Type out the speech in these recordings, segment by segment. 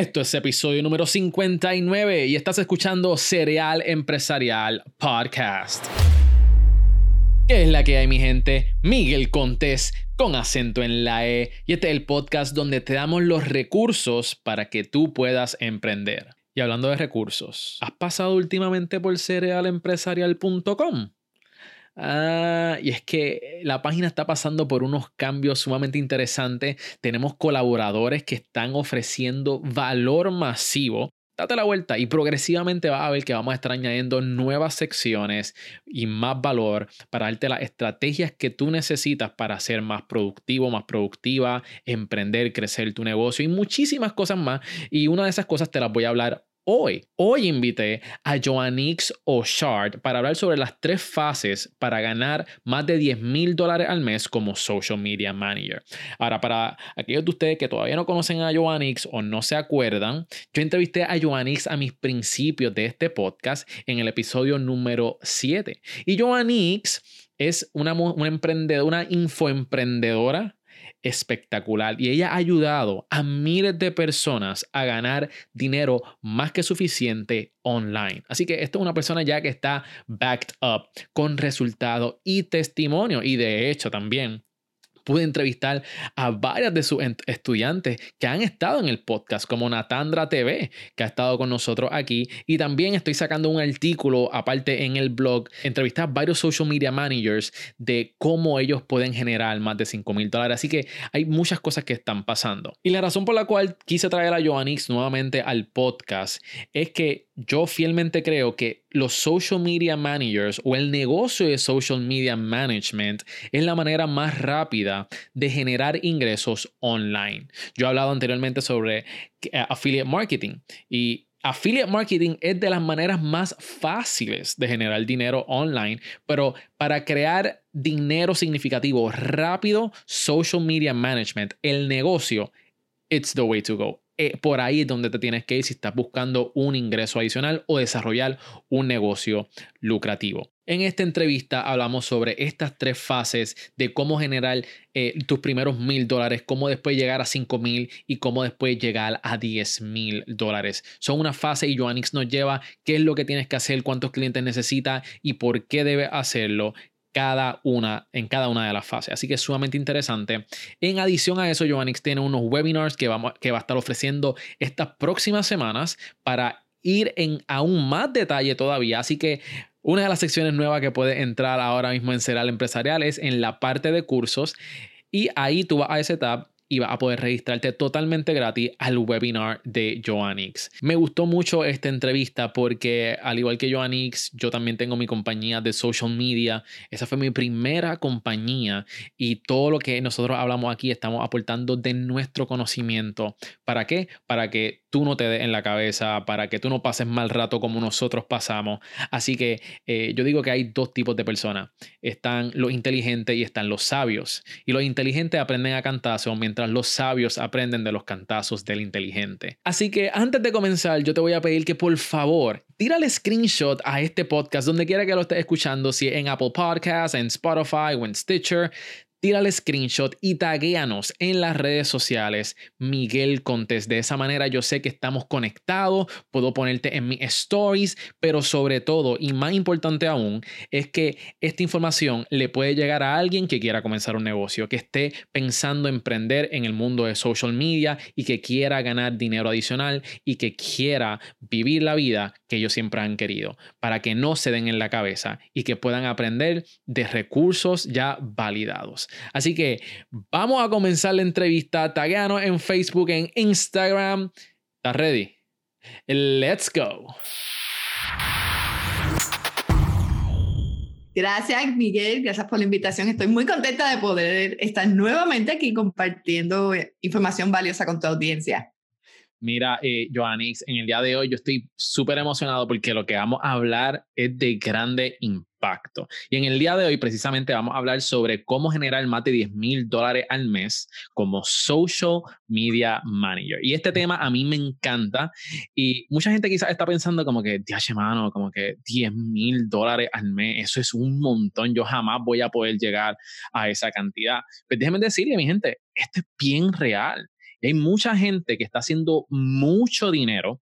Esto es episodio número 59 y estás escuchando Cereal Empresarial Podcast. ¿Qué es la que hay, mi gente? Miguel Contés con acento en la E y este es el podcast donde te damos los recursos para que tú puedas emprender. Y hablando de recursos, ¿has pasado últimamente por cerealempresarial.com? Ah, y es que la página está pasando por unos cambios sumamente interesantes. Tenemos colaboradores que están ofreciendo valor masivo. Date la vuelta y progresivamente vas a ver que vamos a estar añadiendo nuevas secciones y más valor para darte las estrategias que tú necesitas para ser más productivo, más productiva, emprender, crecer tu negocio y muchísimas cosas más. Y una de esas cosas te las voy a hablar hoy. Hoy invité a Joannix O'Shard para hablar sobre las tres fases para ganar más de 10 mil dólares al mes como Social Media Manager. Ahora, para aquellos de ustedes que todavía no conocen a Joannix o no se acuerdan, yo entrevisté a Joannix a mis principios de este podcast en el episodio número 7. Y Joannix es una, una emprendedora, una infoemprendedora espectacular y ella ha ayudado a miles de personas a ganar dinero más que suficiente online. Así que esto es una persona ya que está backed up con resultado y testimonio y de hecho también pude entrevistar a varias de sus estudiantes que han estado en el podcast, como Natandra TV, que ha estado con nosotros aquí. Y también estoy sacando un artículo aparte en el blog, entrevistar a varios social media managers de cómo ellos pueden generar más de 5 mil dólares. Así que hay muchas cosas que están pasando. Y la razón por la cual quise traer a Joannix nuevamente al podcast es que yo fielmente creo que los social media managers o el negocio de social media management es la manera más rápida de generar ingresos online. Yo he hablado anteriormente sobre eh, affiliate marketing y Affiliate marketing es de las maneras más fáciles de generar dinero online, pero para crear dinero significativo rápido, social media management, el negocio, it's the way to go. Eh, por ahí es donde te tienes que ir si estás buscando un ingreso adicional o desarrollar un negocio lucrativo. En esta entrevista hablamos sobre estas tres fases de cómo generar eh, tus primeros mil dólares, cómo después llegar a cinco mil y cómo después llegar a diez mil dólares. Son una fase y Joannix nos lleva qué es lo que tienes que hacer, cuántos clientes necesitas y por qué debes hacerlo cada una, en cada una de las fases. Así que es sumamente interesante. En adición a eso, Joannix tiene unos webinars que, que va a estar ofreciendo estas próximas semanas para ir en aún más detalle todavía. Así que una de las secciones nuevas que puede entrar ahora mismo en Ceral Empresarial es en la parte de cursos. Y ahí tú vas a ese tab y vas a poder registrarte totalmente gratis al webinar de Joannix. Me gustó mucho esta entrevista porque al igual que Joannix, yo también tengo mi compañía de social media. Esa fue mi primera compañía y todo lo que nosotros hablamos aquí estamos aportando de nuestro conocimiento. ¿Para qué? Para que tú no te des en la cabeza, para que tú no pases mal rato como nosotros pasamos. Así que eh, yo digo que hay dos tipos de personas. Están los inteligentes y están los sabios. Y los inteligentes aprenden a cantarse mientras los sabios aprenden de los cantazos del inteligente. Así que antes de comenzar, yo te voy a pedir que por favor tírale screenshot a este podcast donde quiera que lo estés escuchando, si en Apple Podcasts, en Spotify o en Stitcher tírale screenshot y taguéanos en las redes sociales Miguel Contes. De esa manera yo sé que estamos conectados, puedo ponerte en mis stories, pero sobre todo y más importante aún es que esta información le puede llegar a alguien que quiera comenzar un negocio, que esté pensando emprender en el mundo de social media y que quiera ganar dinero adicional y que quiera vivir la vida que ellos siempre han querido, para que no se den en la cabeza y que puedan aprender de recursos ya validados. Así que vamos a comenzar la entrevista. Tagueanos en Facebook, en Instagram. ¿Estás ready? Let's go. Gracias, Miguel. Gracias por la invitación. Estoy muy contenta de poder estar nuevamente aquí compartiendo información valiosa con tu audiencia. Mira, eh, en el día de hoy yo estoy súper emocionado porque lo que vamos a hablar es de grande impacto. Y en el día de hoy precisamente vamos a hablar sobre cómo generar más de 10 mil dólares al mes como social media manager. Y este tema a mí me encanta y mucha gente quizás está pensando como que, diache mano, como que 10 mil dólares al mes, eso es un montón, yo jamás voy a poder llegar a esa cantidad. Pues déjenme decirle, mi gente, esto es bien real. Hay mucha gente que está haciendo mucho dinero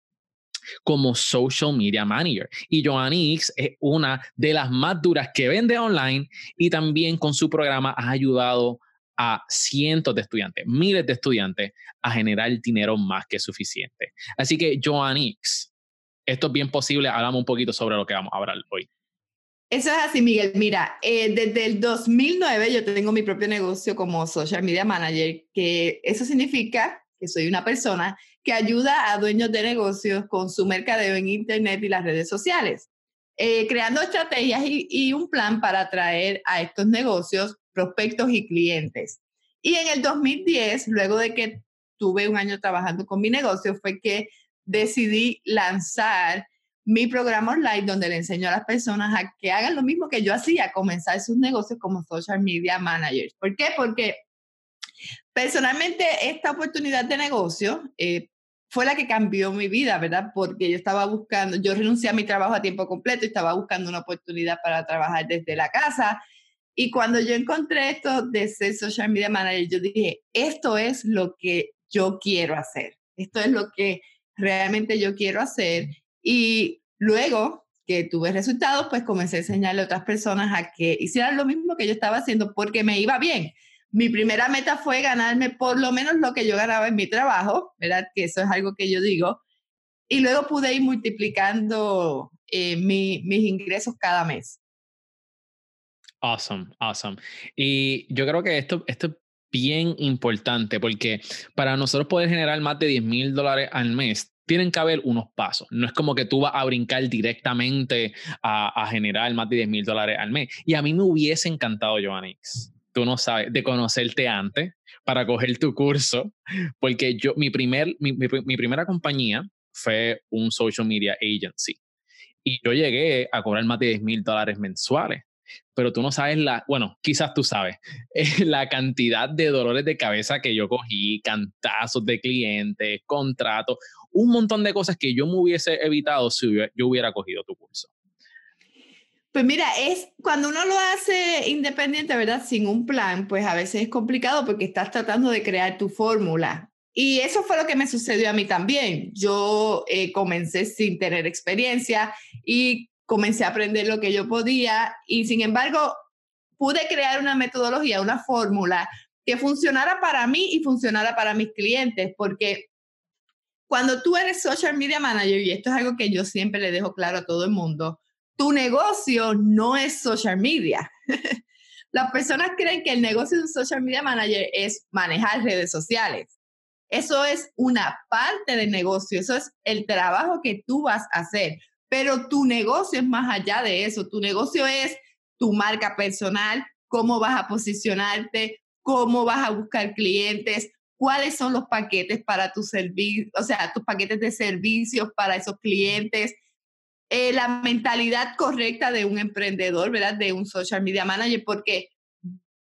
como social media manager. Y Joanny X es una de las más duras que vende online y también con su programa ha ayudado a cientos de estudiantes, miles de estudiantes a generar dinero más que suficiente. Así que Joanny X, esto es bien posible. Hablamos un poquito sobre lo que vamos a hablar hoy. Eso es así, Miguel. Mira, eh, desde el 2009 yo tengo mi propio negocio como social media manager, que eso significa que soy una persona que ayuda a dueños de negocios con su mercadeo en Internet y las redes sociales, eh, creando estrategias y, y un plan para atraer a estos negocios prospectos y clientes. Y en el 2010, luego de que tuve un año trabajando con mi negocio, fue que decidí lanzar mi programa online donde le enseño a las personas a que hagan lo mismo que yo hacía, comenzar sus negocios como social media managers. ¿Por qué? Porque personalmente esta oportunidad de negocio eh, fue la que cambió mi vida, ¿verdad? Porque yo estaba buscando, yo renuncié a mi trabajo a tiempo completo y estaba buscando una oportunidad para trabajar desde la casa. Y cuando yo encontré esto de ser social media manager, yo dije, esto es lo que yo quiero hacer. Esto es lo que realmente yo quiero hacer. Y luego que tuve resultados, pues comencé a enseñarle a otras personas a que hicieran lo mismo que yo estaba haciendo porque me iba bien. Mi primera meta fue ganarme por lo menos lo que yo ganaba en mi trabajo, ¿verdad? Que eso es algo que yo digo. Y luego pude ir multiplicando eh, mis ingresos cada mes. Awesome, awesome. Y yo creo que esto, esto es bien importante porque para nosotros poder generar más de 10 mil dólares al mes, tienen que haber unos pasos. No es como que tú vas a brincar directamente a, generar más de 10 mil dólares al mes. Y a mí me hubiese encantado, Joannix, tú no sabes, de conocerte antes para coger tu curso, porque yo, mi, primer, mi, mi primera compañía fue un social media agency. Y yo llegué a cobrar más de 10 mil dólares mensuales pero tú no sabes la, bueno, quizás tú sabes, la cantidad de dolores de cabeza que yo cogí, cantazos de clientes, contratos, un montón de cosas que yo me hubiese evitado si yo hubiera cogido tu curso. Pues mira, es cuando uno lo hace independiente, ¿verdad? Sin un plan, pues a veces es complicado porque estás tratando de crear tu fórmula. Y eso fue lo que me sucedió a mí también. Yo eh, comencé sin tener experiencia y comencé a aprender lo que yo podía y sin embargo pude crear una metodología, una fórmula que funcionara para mí y funcionara para mis clientes, porque cuando tú eres social media manager, y esto es algo que yo siempre le dejo claro a todo el mundo, tu negocio no es social media. Las personas creen que el negocio de un social media manager es manejar redes sociales. Eso es una parte del negocio, eso es el trabajo que tú vas a hacer. Pero tu negocio es más allá de eso. Tu negocio es tu marca personal, cómo vas a posicionarte, cómo vas a buscar clientes, cuáles son los paquetes para tu servicio, o sea, tus paquetes de servicios para esos clientes, eh, la mentalidad correcta de un emprendedor, ¿verdad? De un social media manager, porque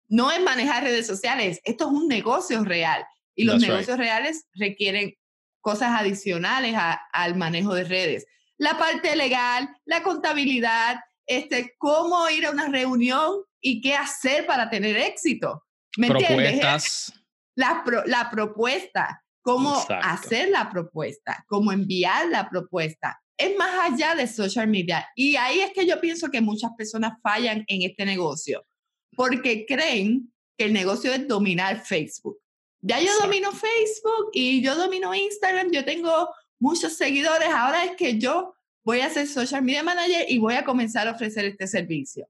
no es manejar redes sociales, esto es un negocio real y los negocios reales requieren cosas adicionales al manejo de redes la parte legal, la contabilidad, este, cómo ir a una reunión y qué hacer para tener éxito. ¿Me Propuestas. La, la propuesta, cómo hacer la propuesta, cómo enviar la propuesta. Es más allá de social media. Y ahí es que yo pienso que muchas personas fallan en este negocio, porque creen que el negocio es dominar Facebook. Ya yo domino Facebook y yo domino Instagram, yo tengo muchos seguidores, ahora es que yo voy a ser social media manager y voy a comenzar a ofrecer este servicio.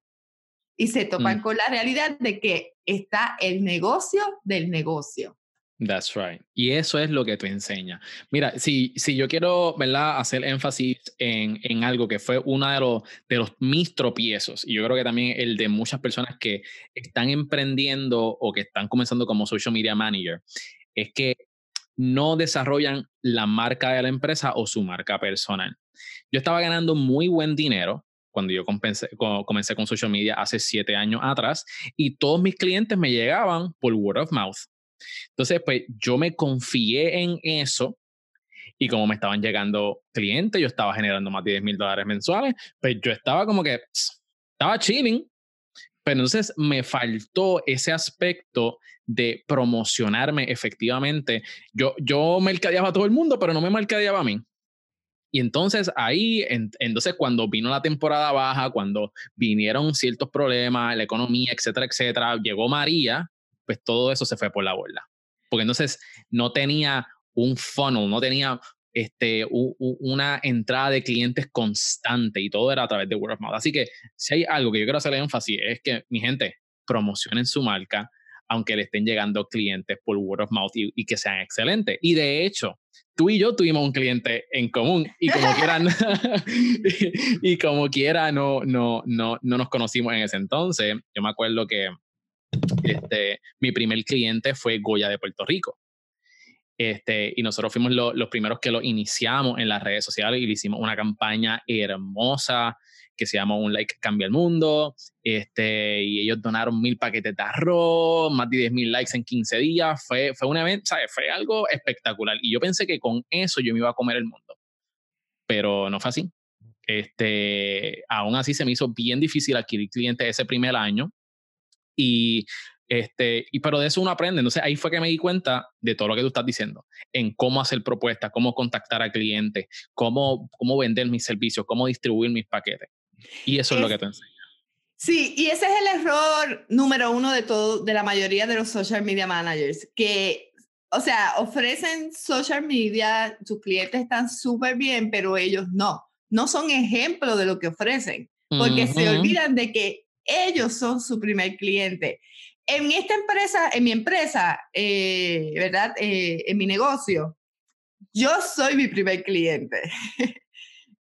Y se topan mm. con la realidad de que está el negocio del negocio. That's right. Y eso es lo que tú enseñas. Mira, si, si yo quiero ¿verdad? hacer énfasis en, en algo que fue uno de los, de los mis tropiezos, y yo creo que también el de muchas personas que están emprendiendo o que están comenzando como social media manager, es que no desarrollan la marca de la empresa o su marca personal. Yo estaba ganando muy buen dinero cuando yo comencé, comencé con social media hace siete años atrás y todos mis clientes me llegaban por word of mouth. Entonces, pues yo me confié en eso y como me estaban llegando clientes, yo estaba generando más de 10 mil dólares mensuales, pues yo estaba como que estaba chilling. Pero entonces me faltó ese aspecto de promocionarme efectivamente. Yo, yo mercadeaba a todo el mundo, pero no me mercadeaba a mí. Y entonces ahí, entonces cuando vino la temporada baja, cuando vinieron ciertos problemas, la economía, etcétera, etcétera, llegó María, pues todo eso se fue por la borda. Porque entonces no tenía un funnel, no tenía este, una entrada de clientes constante y todo era a través de word of mouth. Así que si hay algo que yo quiero hacer énfasis es que, mi gente, promocionen su marca, aunque le estén llegando clientes por word of mouth y, que sean excelentes. Y de hecho, tú y yo tuvimos un cliente en común y como quiera, y, como quiera no, no, no, no nos conocimos en ese entonces. Yo me acuerdo que este, mi primer cliente fue Goya de Puerto Rico. Este, y nosotros fuimos los primeros que lo iniciamos en las redes sociales y le hicimos una campaña hermosa que se llama Un Like Cambia el Mundo. Este, y ellos donaron mil paquetes de arroz, más de 10 mil likes en 15 días. Fue, fue un evento, ¿sabes? Fue algo espectacular. Y yo pensé que con eso yo me iba a comer el mundo. Pero no fue así. Este, aún así se me hizo bien difícil adquirir clientes ese primer año. Y este, y pero de eso uno aprende. Entonces ahí fue que me di cuenta de todo lo que tú estás diciendo, en cómo hacer propuestas, cómo contactar a clientes, cómo, cómo vender mis servicios, cómo distribuir mis paquetes. Y eso es, lo que te enseña. Sí, y ese es el error número uno de todo, de la mayoría de los social media managers, que, o sea, ofrecen social media, sus clientes están súper bien, pero ellos no, no son ejemplo de lo que ofrecen, porque se olvidan de que ellos son su primer cliente en esta empresa, en mi empresa, eh, ¿verdad? Eh, en mi negocio, yo soy mi primer cliente.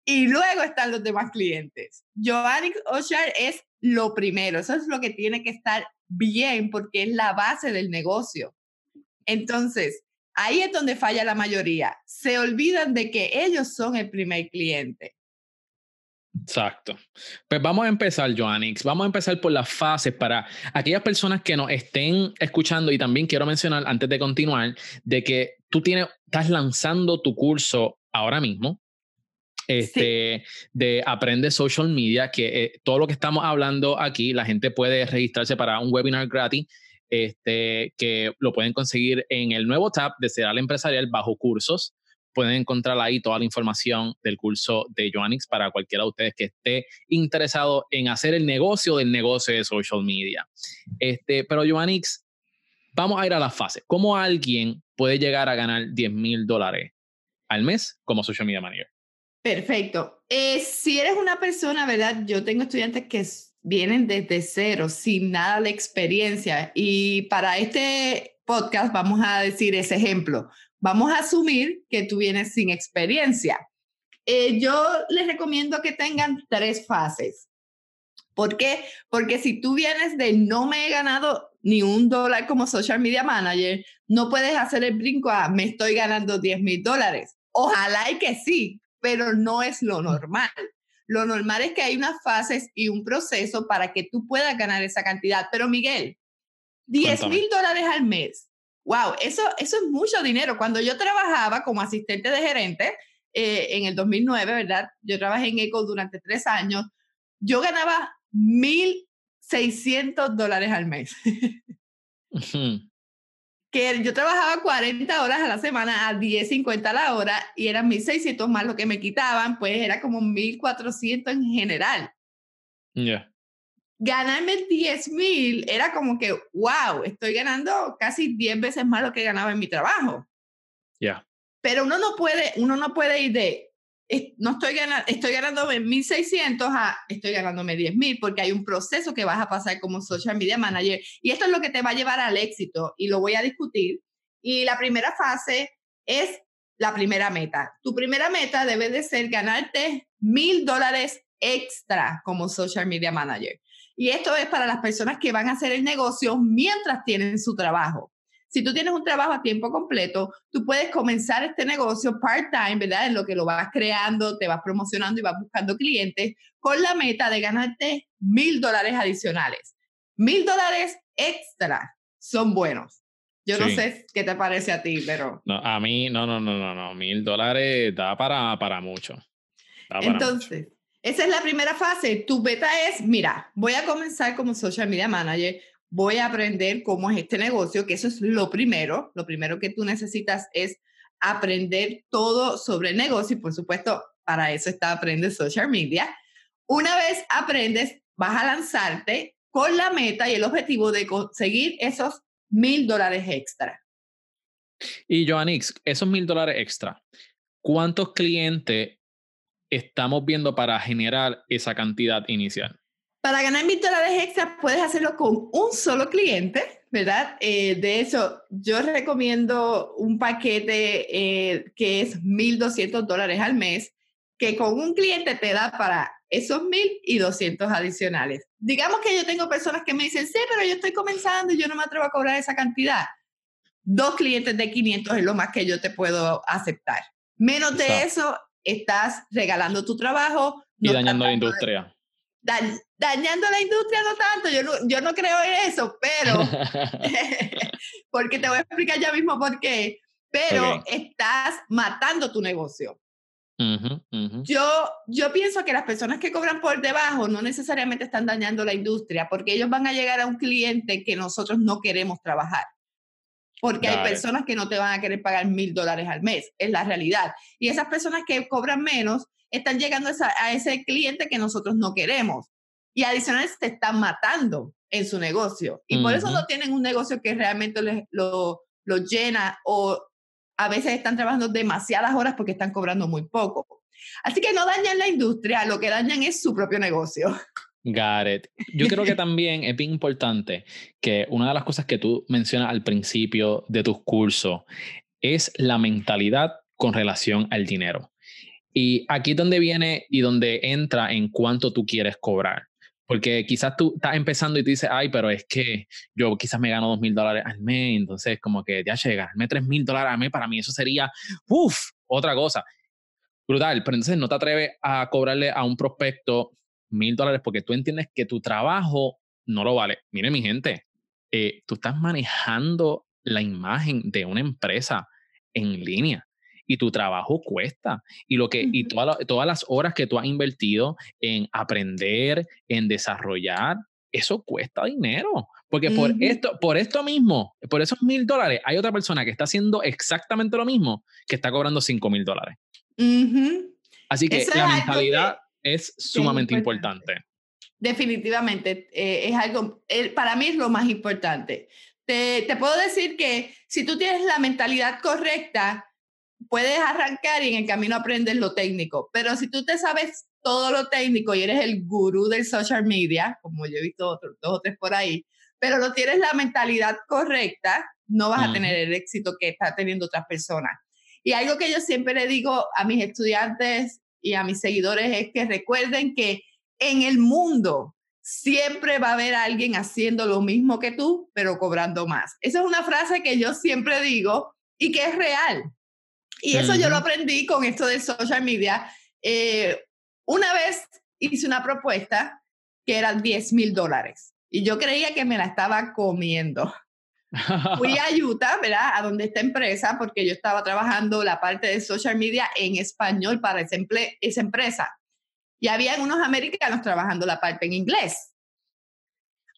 y luego están los demás clientes. Joanny Oshar es lo primero. Eso es lo que tiene que estar bien porque es la base del negocio. Entonces, ahí es donde falla la mayoría. Se olvidan de que ellos son el primer cliente. Exacto. Pues vamos a empezar, Joannix. Vamos a empezar por las fases para aquellas personas que nos estén escuchando y también quiero mencionar antes de continuar de que tú tienes, estás lanzando tu curso ahora mismo. Este, de Aprende Social Media, que eh, todo lo que estamos hablando aquí, la gente puede registrarse para un webinar gratis, este, que lo pueden conseguir en el nuevo tab de Ceral Empresarial bajo cursos pueden encontrar ahí toda la información del curso de Joannix para cualquiera de ustedes que esté interesado en hacer el negocio del negocio de social media. Este, pero Joannix, vamos a ir a la fase. ¿Cómo alguien puede llegar a ganar 10 mil dólares al mes como social media manager? Perfecto. Eh, si eres una persona, ¿verdad? Yo tengo estudiantes que vienen desde cero, sin nada de experiencia. Y para este podcast vamos a decir ese ejemplo. Vamos a asumir que tú vienes sin experiencia. Eh, yo les recomiendo que tengan tres fases. ¿Por qué? Porque si tú vienes de no me he ganado ni un dólar como social media manager, no puedes hacer el brinco a me estoy ganando 10 mil dólares. Ojalá y que sí, pero no es lo normal. Lo normal es que hay unas fases y un proceso para que tú puedas ganar esa cantidad. Pero Miguel, 10 mil dólares al mes wow, eso, eso es mucho dinero. Cuando yo trabajaba como asistente de gerente eh, en el 2009, ¿verdad? Yo trabajé en ECO durante tres años. Yo ganaba 1.600 dólares al mes. que yo trabajaba 40 horas a la semana a 10.50 a la hora y eran 1.600 más lo que me quitaban, pues era como 1.400 en general. Ya ganarme 10 mil era como que, wow, estoy ganando casi 10 veces más lo que ganaba en mi trabajo. Ya. Pero uno no puede, uno no puede ir de, no estoy ganando, estoy ganando 1.600 a estoy ganándome 10 mil, porque hay un proceso que vas a pasar como social media manager y esto es lo que te va a llevar al éxito y lo voy a discutir. Y la primera fase es la primera meta. Tu primera meta debe de ser ganarte mil dólares extra como social media manager. Y esto es para las personas que van a hacer el negocio mientras tienen su trabajo. Si tú tienes un trabajo a tiempo completo, tú puedes comenzar este negocio part-time, ¿verdad? En lo que lo vas creando, te vas promocionando y vas buscando clientes con la meta de ganarte mil dólares adicionales. Mil dólares extra son buenos. Yo no sé qué te parece a ti, pero... No, a mí, no, no, no, no, no. Mil dólares da para, para mucho. Entonces, esa es la primera fase. Tu beta es, mira, voy a comenzar como social media manager, voy a aprender cómo es este negocio, que eso es lo primero. Lo primero que tú necesitas es aprender todo sobre el negocio y por supuesto, para eso está Aprende Social Media. Una vez aprendes, vas a lanzarte con la meta y el objetivo de conseguir esos mil dólares extra. Y Joannix, esos mil dólares extra, ¿cuántos clientes estamos viendo para generar esa cantidad inicial? Para ganar mil dólares extra puedes hacerlo con un solo cliente, ¿verdad? Eh, de hecho, yo recomiendo un paquete eh, que es 1.200 dólares al mes, que con un cliente te da para esos 1.000 y 200 adicionales. Digamos que yo tengo personas que me dicen, sí, pero yo estoy comenzando y yo no me atrevo a cobrar esa cantidad. Dos clientes de 500 es lo más que yo te puedo aceptar. Menos de eso, estás regalando tu trabajo. y dañando la industria dañando la industria no tanto, yo no, yo no creo en eso, pero, porque te voy a explicar ya mismo por qué, pero estás matando tu negocio. Yo, yo pienso que las personas que cobran por debajo no necesariamente están dañando la industria, porque ellos van a llegar a un cliente que nosotros no queremos trabajar. Porque hay personas que no te van a querer pagar mil dólares al mes, es la realidad. Y esas personas que cobran menos están llegando a, ese cliente que nosotros no queremos. Y adicional se están matando en su negocio. Y por eso no tienen un negocio que realmente les, lo, lo llena o a veces están trabajando demasiadas horas porque están cobrando muy poco. Así que no dañan la industria, lo que dañan es su propio negocio. Got it. Yo creo que también es bien importante que una de las cosas que tú mencionas al principio de tus cursos es la mentalidad con relación al dinero. Y aquí es donde viene y donde entra en cuánto tú quieres cobrar. Porque quizás tú estás empezando y te dices, ay, pero es que yo quizás me gano dos mil dólares al mes, entonces como que ya llega, ganarme tres mil dólares al mes, para mí eso sería, uff, otra cosa. Brutal, pero entonces no te atreves a cobrarle a un prospecto mil dólares porque tú entiendes que tu trabajo no lo vale. Mire, mi gente, eh, tú estás manejando la imagen de una empresa en línea y tu trabajo cuesta. Y, lo que, y todas las horas que tú has invertido en aprender, en desarrollar, eso cuesta dinero. Porque por, esto, por esto mismo, por esos mil dólares, hay otra persona que está haciendo exactamente lo mismo que está cobrando cinco mil dólares. Así que la mentalidad es sumamente importante. Definitivamente, eh, es algo, para mí es lo más importante. Te, te, puedo decir que si tú tienes la mentalidad correcta, puedes arrancar y en el camino aprendes lo técnico, pero si tú te sabes todo lo técnico y eres el gurú del social media, como yo he visto otros dos o tres por ahí, pero no tienes la mentalidad correcta, no vas a tener el éxito que está teniendo otras personas. Y algo que yo siempre le digo a mis estudiantes y a mis seguidores es que recuerden que en el mundo siempre va a haber alguien haciendo lo mismo que tú, pero cobrando más. Esa es una frase que yo siempre digo y que es real. Y eso yo lo aprendí con esto del social media. Eh, una vez hice una propuesta que era 10 mil dólares y yo creía que me la estaba comiendo. Fui a Utah, ¿verdad? A donde esta empresa, porque yo estaba trabajando la parte de social media en español para esa, esa empresa. Y había unos americanos trabajando la parte en inglés.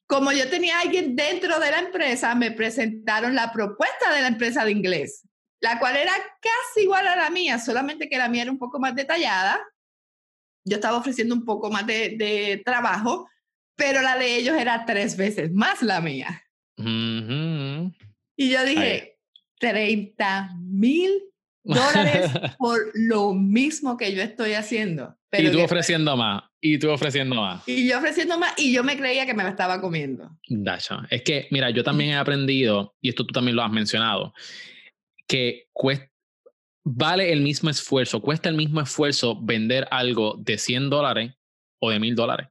Como yo tenía a alguien dentro de la empresa, me presentaron la propuesta de la empresa de inglés la cual era casi igual a la mía, solamente que la mía era un poco más detallada. Yo estaba ofreciendo un poco más de, trabajo, pero la de ellos era tres veces más la mía. Y yo dije, 30 mil dólares por lo mismo que yo estoy haciendo. y tú ofreciendo más, y tú ofreciendo más. Y yo ofreciendo más, y yo me creía que me la estaba comiendo. Dacha, es que, mira, yo también he aprendido, y esto tú también lo has mencionado, que vale el mismo esfuerzo, cuesta el mismo esfuerzo vender algo de 100 dólares o de 1000 dólares.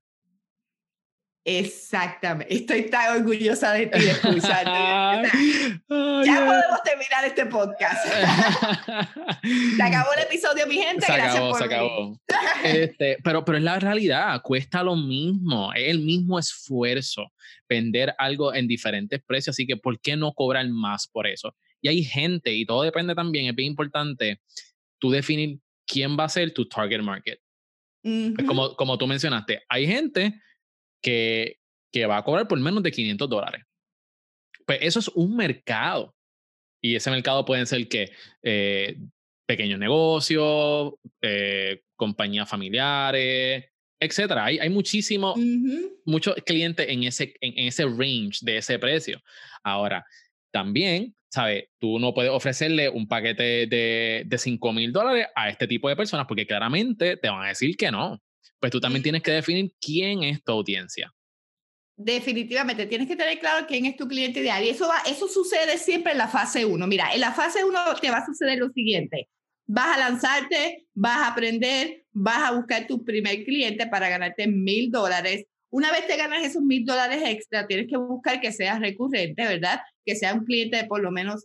Exactamente. Estoy tan orgullosa de ti de escucharte. ya podemos terminar este podcast. se acabó el episodio, mi gente. Se Gracias acabó, por se acabó. Este, pero, pero es la realidad, cuesta lo mismo, es el mismo esfuerzo vender algo en diferentes precios, así que ¿por qué no cobrar más por eso? Y hay gente, y todo depende también, es bien importante tú definir quién va a ser tu target market. como, como tú mencionaste, hay gente que, que va a cobrar por menos de 500 dólares. Pues eso es un mercado. Y ese mercado pueden ser que eh, pequeños negocios, eh, compañías familiares, etcétera. Hay, hay muchísimo, muchos clientes en ese, en, ese range de ese precio. Ahora, también, ¿sabes? Tú no puedes ofrecerle un paquete de, de 5 mil dólares a este tipo de personas porque claramente te van a decir que no. Pues tú también tienes que definir quién es tu audiencia. Definitivamente, tienes que tener claro quién es tu cliente ideal. Y eso, va, eso sucede siempre en la fase 1. Mira, en la fase 1 te va a suceder lo siguiente. Vas a lanzarte, vas a aprender, vas a buscar tu primer cliente para ganarte mil dólares. Una vez te ganas esos mil dólares extra, tienes que buscar que sea recurrente, ¿verdad? Que sea un cliente de por lo menos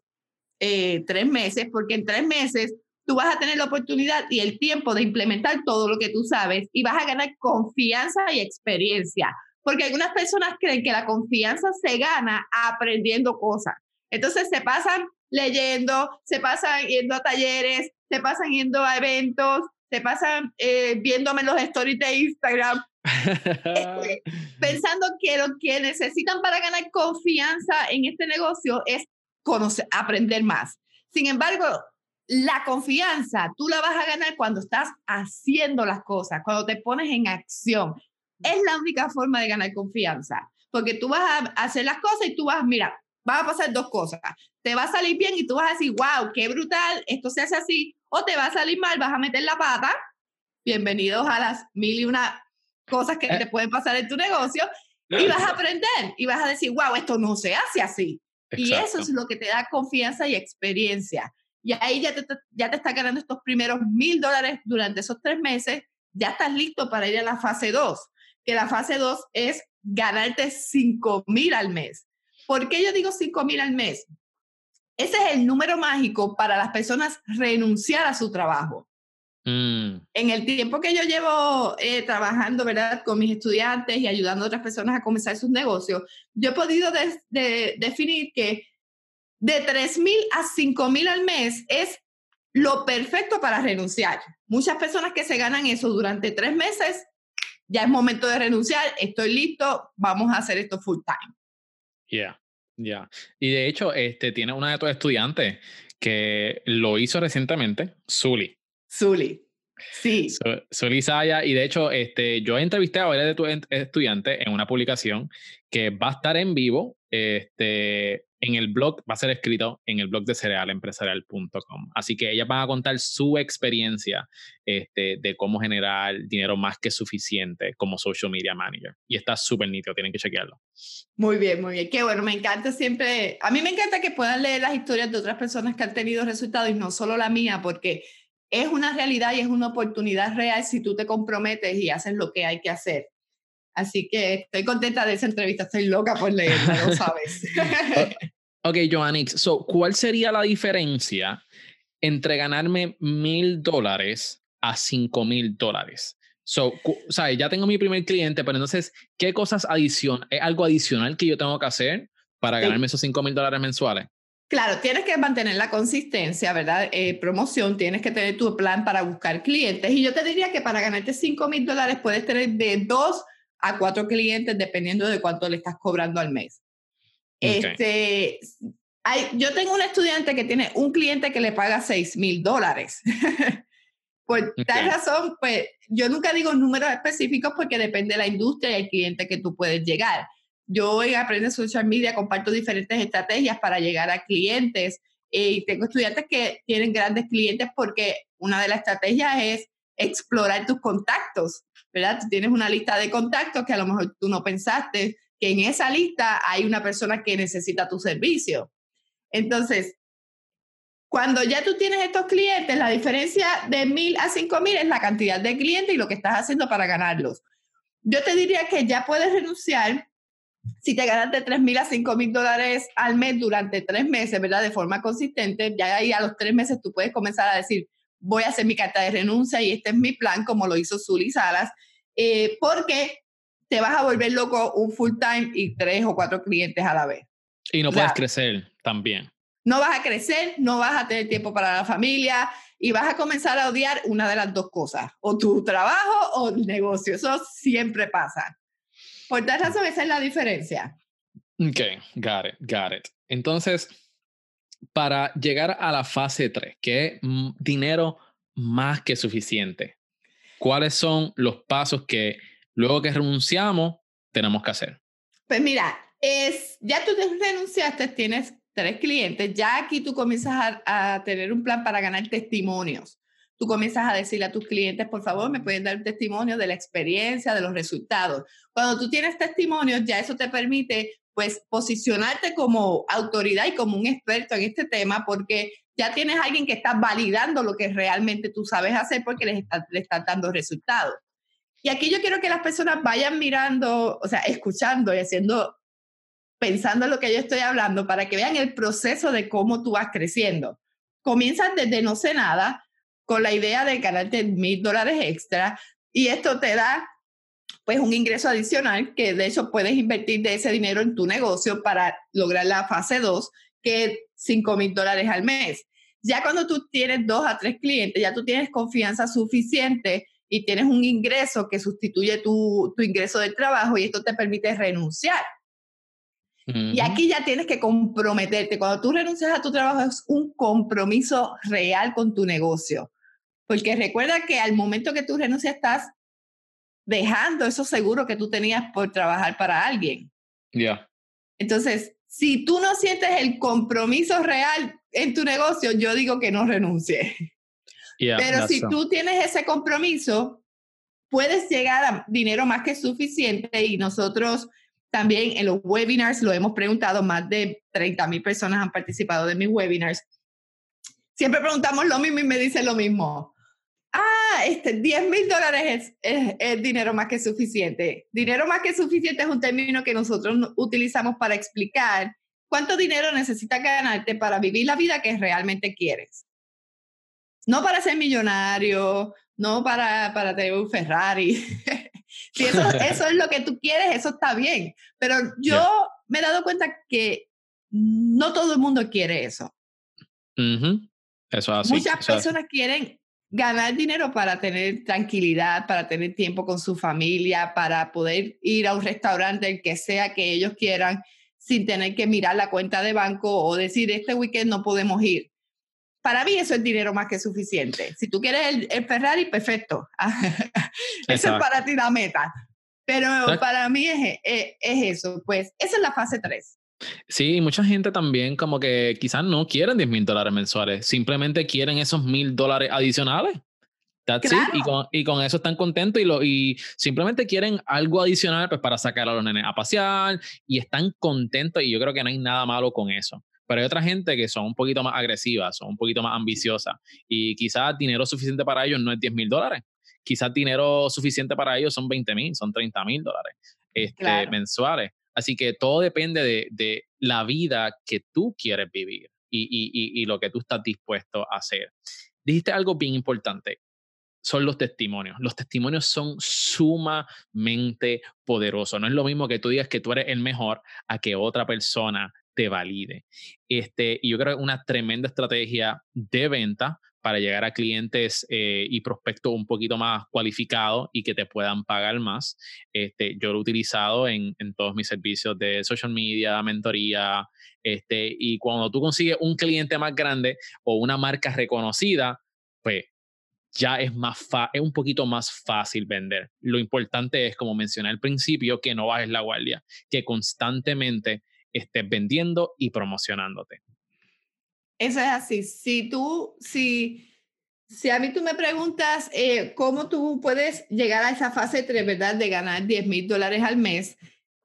eh, tres meses, porque en tres meses tú vas a tener la oportunidad y el tiempo de implementar todo lo que tú sabes y vas a ganar confianza y experiencia. Porque algunas personas creen que la confianza se gana aprendiendo cosas. Entonces se pasan leyendo, se pasan yendo a talleres, se pasan yendo a eventos, se pasan eh, viéndome los stories de Instagram, este, pensando que lo que necesitan para ganar confianza en este negocio es conocer, aprender más. Sin embargo, la confianza tú la vas a ganar cuando estás haciendo las cosas, cuando te pones en acción. Es la única forma de ganar confianza, porque tú vas a hacer las cosas y tú vas, mira, va a pasar dos cosas. Te va a salir bien y tú vas a decir, wow, qué brutal, esto se hace así, o te va a salir mal, vas a meter la pata. Bienvenidos a las mil y una cosas que te pueden pasar en tu negocio y vas a aprender y vas a decir, wow, esto no se hace así. Y eso es lo que te da confianza y experiencia. Y ahí ya te, ya te está ganando estos primeros mil dólares durante esos tres meses, ya estás listo para ir a la fase 2, que la fase 2 es ganarte cinco mil al mes. ¿Por qué yo digo cinco mil al mes? Ese es el número mágico para las personas renunciar a su trabajo. Mm. En el tiempo que yo llevo eh, trabajando, ¿verdad? Con mis estudiantes y ayudando a otras personas a comenzar sus negocios, yo he podido definir que de 3 mil a 5 mil al mes es lo perfecto para renunciar. Muchas personas que se ganan eso durante tres meses, ya es momento de renunciar, estoy listo, vamos a hacer esto full time. Yeah. Ya. Y de hecho, este, tiene una de tus estudiantes que lo hizo recientemente, Zully. Zully. Sí. Zully Saya. Y de hecho, este, yo entrevisté a varios de tus estudiantes en una publicación que va a estar en vivo este, en el blog, va a ser escrito en el blog de cerealempresarial.com. Así que ellas van a contar su experiencia este, de cómo generar dinero más que suficiente como social media manager. Y está súper nítido, tienen que chequearlo. Muy bien, muy bien. Qué bueno, me encanta siempre, a mí me encanta que puedan leer las historias de otras personas que han tenido resultados y no solo la mía, porque es una realidad y es una oportunidad real si tú te comprometes y haces lo que hay que hacer. Así que estoy contenta de esa entrevista, estoy loca por leerla, lo sabes. ok, Joannix, so, ¿cuál sería la diferencia entre ganarme mil dólares a cinco mil dólares? So, o sea, ya tengo mi primer cliente, pero entonces, ¿qué cosas adicionales, es algo adicional que yo tengo que hacer para ganarme esos cinco mil dólares mensuales? Claro, tienes que mantener la consistencia, ¿verdad? Eh, promoción, tienes que tener tu plan para buscar clientes. Y yo te diría que para ganarte cinco mil dólares puedes tener de dos a cuatro clientes dependiendo de cuánto le estás cobrando al mes. Este, hay, yo tengo un estudiante que tiene un cliente que le paga seis mil dólares. Por tal razón, pues yo nunca digo números específicos porque depende de la industria y el cliente que tú puedes llegar. Yo en Aprende Social Media comparto diferentes estrategias para llegar a clientes eh, y tengo estudiantes que tienen grandes clientes porque una de las estrategias es explorar tus contactos. ¿Verdad? Tú tienes una lista de contactos que a lo mejor tú no pensaste que en esa lista hay una persona que necesita tu servicio. Entonces, cuando ya tú tienes estos clientes, la diferencia de mil a cinco mil es la cantidad de clientes y lo que estás haciendo para ganarlos. Yo te diría que ya puedes renunciar si te ganas de tres mil a cinco mil dólares al mes durante tres meses, ¿verdad? De forma consistente, ya ahí a los tres meses tú puedes comenzar a decir, voy a hacer mi carta de renuncia y este es mi plan, como lo hizo Zully Salas, eh, porque te vas a volver loco un full time y tres o cuatro clientes a la vez. Y no puedes crecer también. No vas a crecer, no vas a tener tiempo para la familia y vas a comenzar a odiar una de las dos cosas, o tu trabajo o el negocio. Eso siempre pasa. Por tal razón, esa es la diferencia. Ok, got it, got it. Entonces, para llegar a la fase 3, que es dinero más que suficiente, ¿cuáles son los pasos que luego que renunciamos tenemos que hacer? Pues mira, es, ya tú renunciaste, tienes tres clientes, ya aquí tú comienzas a, a tener un plan para ganar testimonios tú comienzas a decirle a tus clientes, por favor, me pueden dar un testimonio de la experiencia, de los resultados. Cuando tú tienes testimonios, ya eso te permite pues posicionarte como autoridad y como un experto en este tema porque ya tienes a alguien que está validando lo que realmente tú sabes hacer porque le estás está dando resultados. Y aquí yo quiero que las personas vayan mirando, o sea, escuchando y haciendo, pensando en lo que yo estoy hablando para que vean el proceso de cómo tú vas creciendo. Comienzas desde no sé nada con la idea de ganarte mil dólares extra y esto te da pues un ingreso adicional que de hecho puedes invertir de ese dinero en tu negocio para lograr la fase 2, que es 5 mil dólares al mes. Ya cuando tú tienes dos a tres clientes, ya tú tienes confianza suficiente y tienes un ingreso que sustituye tu, tu ingreso de trabajo y esto te permite renunciar. Y aquí ya tienes que comprometerte. Cuando tú renuncias a tu trabajo es un compromiso real con tu negocio. Porque recuerda que al momento que tú renuncias estás dejando eso seguro que tú tenías por trabajar para alguien. Ya. Entonces, si tú no sientes el compromiso real en tu negocio, yo digo que no renuncie. Pero si tú tienes ese compromiso, puedes llegar a dinero más que suficiente y nosotros también en los webinars lo hemos preguntado, más de 30 mil personas han participado de mis webinars. Siempre preguntamos lo mismo y me dicen lo mismo ah, este, 10 mil dólares es, es, dinero más que suficiente. Dinero más que suficiente es un término que nosotros utilizamos para explicar cuánto dinero necesitas ganarte para vivir la vida que realmente quieres. No para ser millonario, no para, para tener un Ferrari. si eso, eso, es lo que tú quieres, eso está bien. Pero yo me he dado cuenta que no todo el mundo quiere eso. Eso así. Muchas personas quieren ganar dinero para tener tranquilidad, para tener tiempo con su familia, para poder ir a un restaurante, el que sea que ellos quieran, sin tener que mirar la cuenta de banco o decir, este weekend no podemos ir. Para mí eso es dinero más que suficiente. Si tú quieres el, Ferrari, perfecto. eso es para ti la meta. Pero para mí es, es, es, eso. Pues esa es la fase 3. Sí, mucha gente también como que quizás no quieren 10 mil dólares mensuales, simplemente quieren esos mil dólares adicionales. That's Y, con, y, con, eso están contentos y, lo, y simplemente quieren algo adicional pues, para sacar a los nenes a pasear y están contentos y yo creo que no hay nada malo con eso. Pero hay otra gente que son un poquito más agresivas, son un poquito más ambiciosas y quizás dinero suficiente para ellos no es 10 mil dólares. Quizás dinero suficiente para ellos son 20 mil, son 30 mil dólares este, mensuales. Así que todo depende de, la vida que tú quieres vivir y, lo que tú estás dispuesto a hacer. Dijiste algo bien importante, son los testimonios. Los testimonios son sumamente poderosos. No es lo mismo que tú digas que tú eres el mejor a que otra persona te valide. Este, y yo creo que una tremenda estrategia de venta para llegar a clientes eh, y prospectos un poquito más cualificados y que te puedan pagar más. Este, yo lo he utilizado en, todos mis servicios de social media, mentoría, este, y cuando tú consigues un cliente más grande o una marca reconocida, pues ya es, más es un poquito más fácil vender. Lo importante es, como mencioné al principio, que no bajes la guardia, que constantemente estés vendiendo y promocionándote. Eso es así. Si tú, si, si a mí tú me preguntas eh, cómo tú puedes llegar a esa fase de ¿verdad? De ganar 10 mil dólares al mes,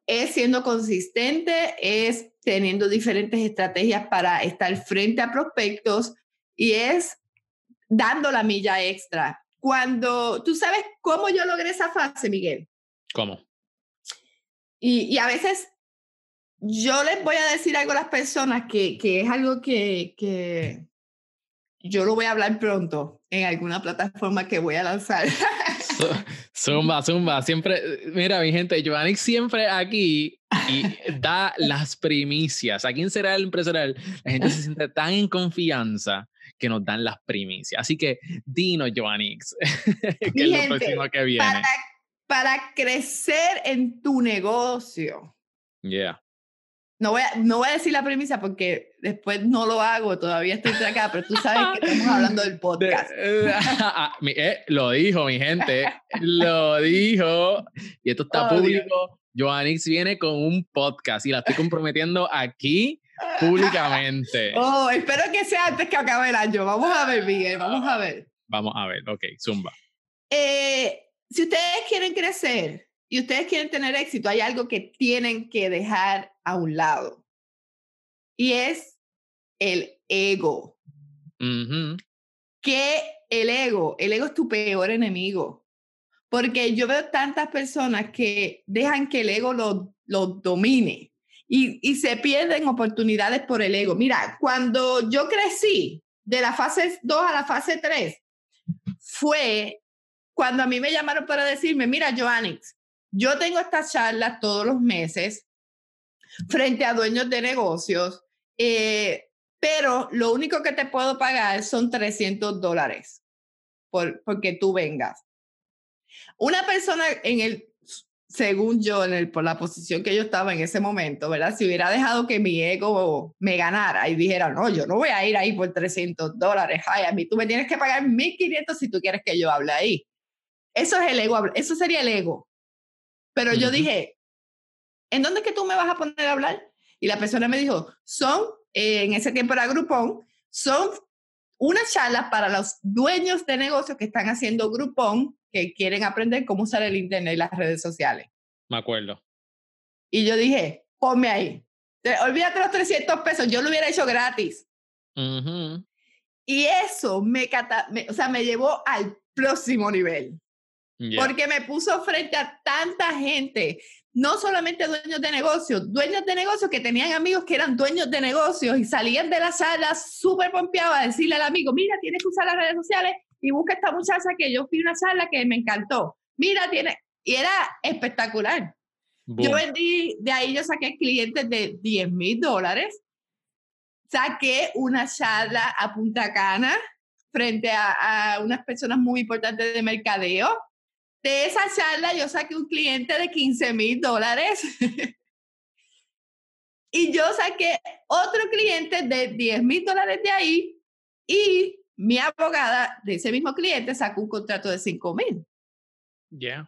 es siendo consistente, es teniendo diferentes estrategias para estar frente a prospectos y es dando la milla extra. Cuando tú sabes cómo yo logré esa fase, Miguel. ¿Cómo? Y, y a veces yo les voy a decir algo a las personas que, que es algo que, que, yo lo voy a hablar pronto en alguna plataforma que voy a lanzar. Zumba, zumba, siempre, mira mi gente, Giovanni siempre aquí y da las primicias. Aquí en Será el Empresarial la gente se siente tan en confianza que nos dan las primicias. Así que dinos, Giovanni, ¿qué es lo próximo que viene? Para, para crecer en tu negocio. Yeah no voy, a, no voy a decir la premisa porque después no lo hago, todavía estoy acá, pero tú sabes que estamos hablando del podcast. Ah, eh, lo dijo, mi gente, lo dijo. Y esto está público. Joannix viene con un podcast y la estoy comprometiendo aquí públicamente. Oh, espero que sea antes que acabe el año. Vamos a ver, Miguel, vamos a ver. Vamos a ver, ok, zumba. Eh, si ustedes quieren crecer y ustedes quieren tener éxito, hay algo que tienen que dejar a un lado. Y es el ego. Que el ego, el ego es tu peor enemigo. Porque yo veo tantas personas que dejan que el ego lo, lo domine y, y se pierden oportunidades por el ego. Mira, cuando yo crecí de la fase 2 a la fase 3, fue cuando a mí me llamaron para decirme, mira, Joannix, yo tengo estas charlas todos los meses frente a dueños de negocios, eh, pero lo único que te puedo pagar son 300 dólares por, porque tú vengas. Una persona en el, según yo, en el, por la posición que yo estaba en ese momento, ¿verdad? Si hubiera dejado que mi ego me ganara y dijera, no, yo no voy a ir ahí por 300 dólares, ay, a mí tú me tienes que pagar 1500 si tú quieres que yo hable ahí. Eso es el ego, eso sería el ego. Pero yo dije, ¿en dónde es que tú me vas a poner a hablar? Y la persona me dijo, son, eh, en ese tiempo era Groupon, son unas charlas para los dueños de negocios que están haciendo Groupon, que quieren aprender cómo usar el Internet y las redes sociales. Me acuerdo. Y yo dije, ponme ahí. Olvídate los 300 pesos, yo lo hubiera hecho gratis. Y eso me, me, o sea, me llevó al próximo nivel. Porque me puso frente a tanta gente, no solamente dueños de negocios, dueños de negocios que tenían amigos que eran dueños de negocios y salían de la sala súper pompeados a decirle al amigo, mira, tienes que usar las redes sociales y busca esta muchacha que yo fui a una sala que me encantó. Mira, tiene, y era espectacular. Yo vendí, de ahí yo saqué clientes de 10 mil dólares, saqué una charla a Punta Cana frente a, a unas personas muy importantes de mercadeo de esa charla yo saqué un cliente de 15 mil dólares. y yo saqué otro cliente de 10 mil dólares de ahí y mi abogada de ese mismo cliente sacó un contrato de 5 mil. De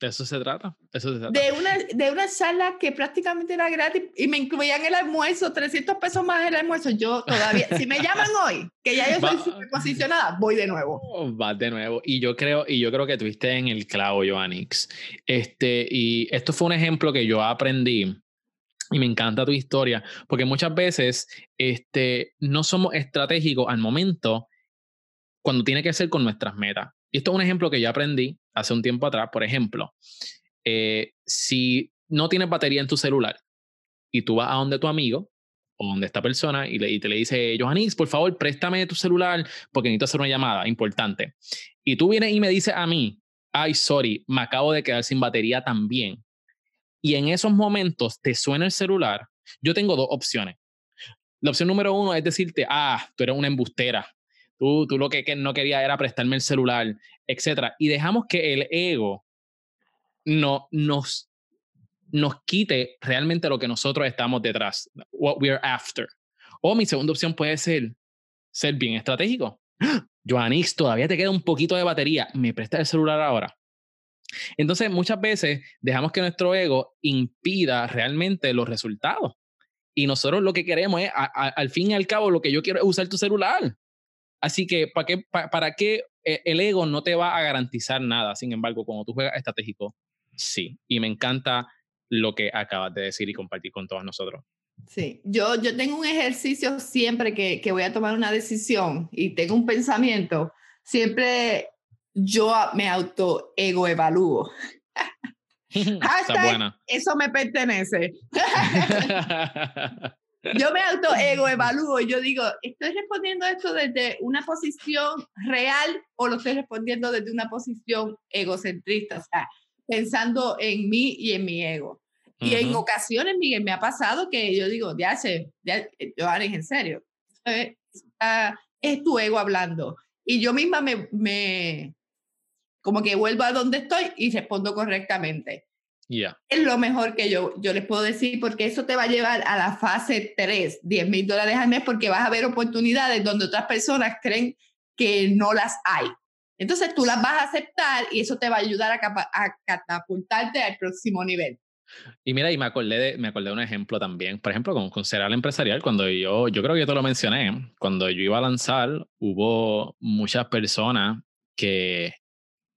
eso se trata. Eso se trata. De, una, de una sala que prácticamente era gratis y me incluían el almuerzo, 300 pesos más el almuerzo. Yo todavía, si me llaman hoy, que ya yo soy super posicionada, voy de nuevo. Oh, vas de nuevo. Y yo creo, y yo creo que tuviste en el clavo, Joannix. Este, y esto fue un ejemplo que yo aprendí. Y me encanta tu historia, porque muchas veces este, no somos estratégicos al momento cuando tiene que ser con nuestras metas. Y esto es un ejemplo que yo aprendí hace un tiempo atrás. Por ejemplo, eh, si no tienes batería en tu celular y tú vas a donde tu amigo o donde esta persona y, le, y te le dice, Johannes, por favor, préstame tu celular porque necesito hacer una llamada importante. Y tú vienes y me dices a mí, ay, sorry, me acabo de quedar sin batería también. Y en esos momentos te suena el celular. Yo tengo dos opciones. La opción número uno es decirte, ah, tú eres una embustera, Tú, tú lo que, no querías era prestarme el celular, etc. Y dejamos que el ego no, nos, nos quite realmente lo que nosotros estamos detrás, what we are after. O mi segunda opción puede ser ser bien estratégico. Joannix, todavía te queda un poquito de batería, me presta el celular ahora. Entonces, muchas veces dejamos que nuestro ego impida realmente los resultados. Y nosotros lo que queremos es, al fin y al cabo, lo que yo quiero es usar tu celular. Así que, ¿para qué, para, qué eh, el ego no te va a garantizar nada? Sin embargo, cuando tú juegas estratégico, sí. Y me encanta lo que acabas de decir y compartir con todos nosotros. Sí, yo, yo tengo un ejercicio siempre que, que voy a tomar una decisión y tengo un pensamiento, siempre yo me auto ego evalúo. Está buena. Eso me pertenece. yo me auto ego evalúo y yo digo, ¿estoy respondiendo esto desde una posición real o lo estoy respondiendo desde una posición egocentrista? O sea, pensando en mí y en mi ego. Y en ocasiones, Miguel, me ha pasado que yo digo, ya sé, ya, yo en serio, es, es tu ego hablando. Y yo misma me, me, como que vuelvo a donde estoy y respondo correctamente. Es lo mejor que yo, yo les puedo decir porque eso te va a llevar a la fase 3, 10 mil dólares al mes porque vas a ver oportunidades donde otras personas creen que no las hay. Entonces tú las vas a aceptar y eso te va a ayudar a, catapultarte al próximo nivel. Y mira, y me acordé de, me acordé de un ejemplo también. Por ejemplo, con, con Cereal Empresarial, cuando yo, yo creo que yo te lo mencioné, cuando yo iba a lanzar, hubo muchas personas que,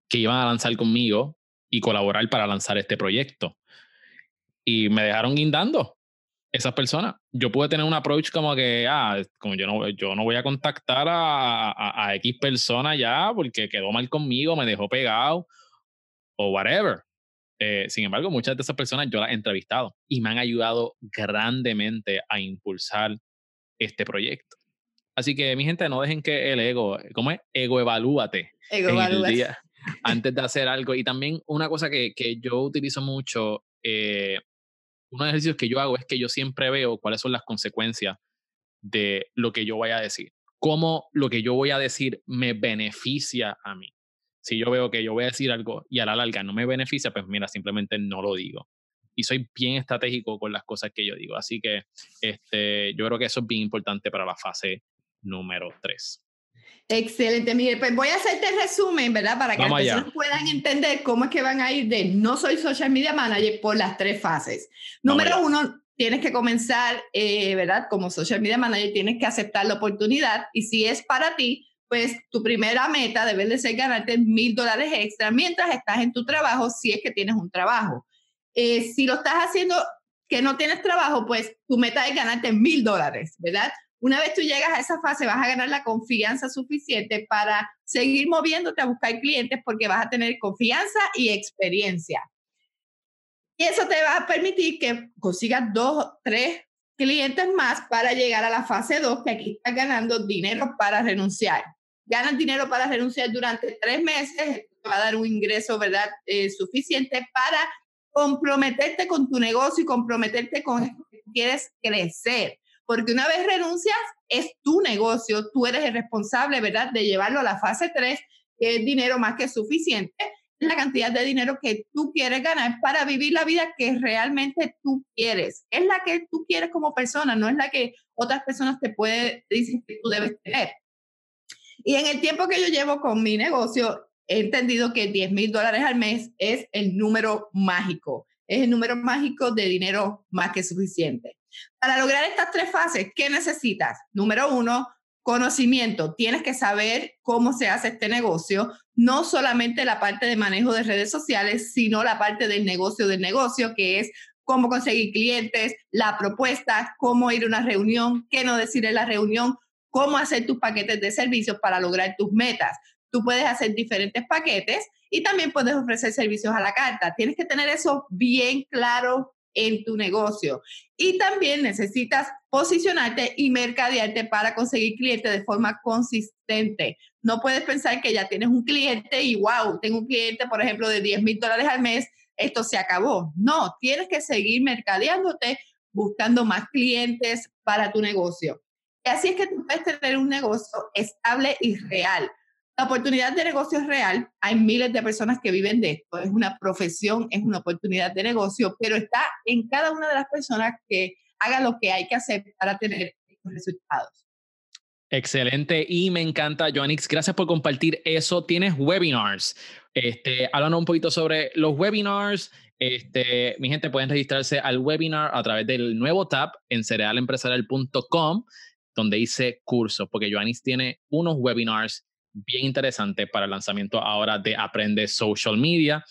que iban a lanzar conmigo y colaborar para lanzar este proyecto. Y me dejaron guindando esas personas. Yo pude tener un approach como que, ah, como yo no, yo no voy a contactar a, a, X persona ya porque quedó mal conmigo, me dejó pegado o whatever. Eh, sin embargo, muchas de esas personas yo las he entrevistado y me han ayudado grandemente a impulsar este proyecto. Así que, mi gente, no dejen que el ego, ¿cómo es? Ego evalúate. Ego evalúate. Antes de hacer algo. Y también una cosa que, que yo utilizo mucho eh, uno de los ejercicios que yo hago es que yo siempre veo cuáles son las consecuencias de lo que yo voy a decir. Cómo lo que yo voy a decir me beneficia a mí. Si yo veo que yo voy a decir algo y a la larga no me beneficia, pues mira, simplemente no lo digo. Y soy bien estratégico con las cosas que yo digo. Así que este, yo creo que eso es bien importante para la fase número 3. Excelente, Miguel. Pues voy a hacerte el resumen, ¿verdad? Para que las personas puedan entender cómo es que van a ir de no soy social media manager por las tres fases. Número uno, tienes que comenzar, eh, ¿verdad? Como social media manager, tienes que aceptar la oportunidad y si es para ti, pues tu primera meta debe de ser ganarte mil dólares extra mientras estás en tu trabajo, si es que tienes un trabajo. Eh, si lo estás haciendo que no tienes trabajo, pues tu meta es ganarte mil dólares, ¿verdad? Una vez tú llegas a esa fase, vas a ganar la confianza suficiente para seguir moviéndote a buscar clientes porque vas a tener confianza y experiencia. Y eso te va a permitir que consigas dos, tres clientes más para llegar a la fase 2, que aquí estás ganando dinero para renunciar. Ganas dinero para renunciar durante tres meses, te va a dar un ingreso, ¿verdad?, eh, suficiente para comprometerte con tu negocio y comprometerte con que quieres crecer porque una vez renuncias, es tu negocio, tú eres el responsable, ¿verdad?, de llevarlo a la fase 3, que es dinero más que suficiente, la cantidad de dinero que tú quieres ganar para vivir la vida que realmente tú quieres. Es la que tú quieres como persona, no es la que otras personas te pueden decir que tú debes tener. Y en el tiempo que yo llevo con mi negocio, he entendido que 10 mil dólares al mes es el número mágico, es el número mágico de dinero más que suficiente. Para lograr estas tres fases, ¿qué necesitas? Número uno, conocimiento. Tienes que saber cómo se hace este negocio, no solamente la parte de manejo de redes sociales, sino la parte del negocio del negocio, que es cómo conseguir clientes, la propuesta, cómo ir a una reunión, qué no decir en la reunión, cómo hacer tus paquetes de servicios para lograr tus metas. Tú puedes hacer diferentes paquetes y también puedes ofrecer servicios a la carta. Tienes que tener eso bien claro en tu negocio. Y también necesitas posicionarte y mercadearte para conseguir clientes de forma consistente. No puedes pensar que ya tienes un cliente y wow, tengo un cliente, por ejemplo, de 10 mil dólares al mes, esto se acabó. No, tienes que seguir mercadeándote, buscando más clientes para tu negocio. Y así es que tú puedes tener un negocio estable y real. La oportunidad de negocio es real. Hay miles de personas que viven de esto. Es una profesión, es una oportunidad de negocio, pero está en cada una de las personas que haga lo que hay que hacer para tener resultados. Excelente y me encanta, Joanix. Gracias por compartir eso. Tienes webinars. Este, háblanos un poquito sobre los webinars. Este, mi gente pueden registrarse al webinar a través del nuevo tab en cerealempresarial.com, donde dice cursos, porque Joanix tiene unos webinars bien interesante para el lanzamiento ahora de Aprende Social Media.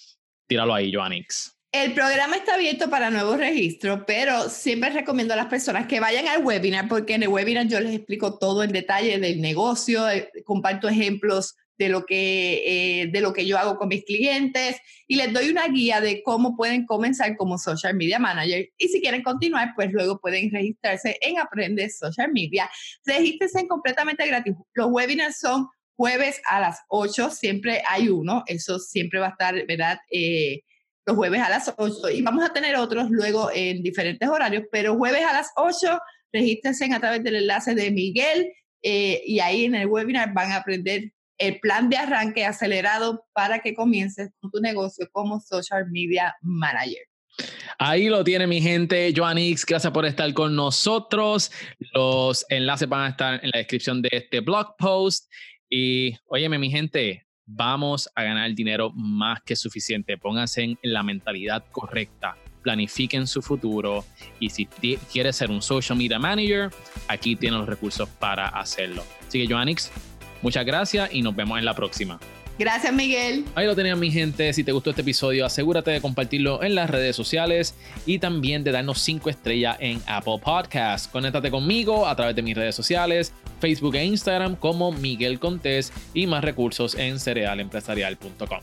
Tíralo ahí, Joanix. El programa está abierto para nuevos registros, pero siempre recomiendo a las personas que vayan al webinar porque en el webinar yo les explico todo en detalle del negocio, eh, comparto ejemplos de lo que, eh, de lo que yo hago con mis clientes y les doy una guía de cómo pueden comenzar como social media manager. Y si quieren continuar, pues luego pueden registrarse en Aprende Social Media. Regístrense completamente gratis. Los webinars son jueves a las 8, siempre hay uno, eso siempre va a estar, ¿verdad? Eh, los jueves a las 8 y vamos a tener otros luego en diferentes horarios, pero jueves a las 8, regístrense a través del enlace de Miguel eh, y ahí en el webinar van a aprender el plan de arranque acelerado para que comiences tu negocio como social media manager. Ahí lo tiene mi gente, Joanix, gracias por estar con nosotros. Los enlaces van a estar en la descripción de este blog post. Y óyeme, mi gente, vamos a ganar dinero más que suficiente. Pónganse en la mentalidad correcta, planifiquen su futuro y si quieres ser un social media manager, aquí tienen los recursos para hacerlo. Así que, Joanix, muchas gracias y nos vemos en la próxima. Gracias, Miguel. Ahí lo tenían, mi gente. Si te gustó este episodio, asegúrate de compartirlo en las redes sociales y también de darnos 5 estrellas en Apple Podcasts. Conéctate conmigo a través de mis redes sociales, Facebook e Instagram como Miguel Contés y más recursos en cerealempresarial.com.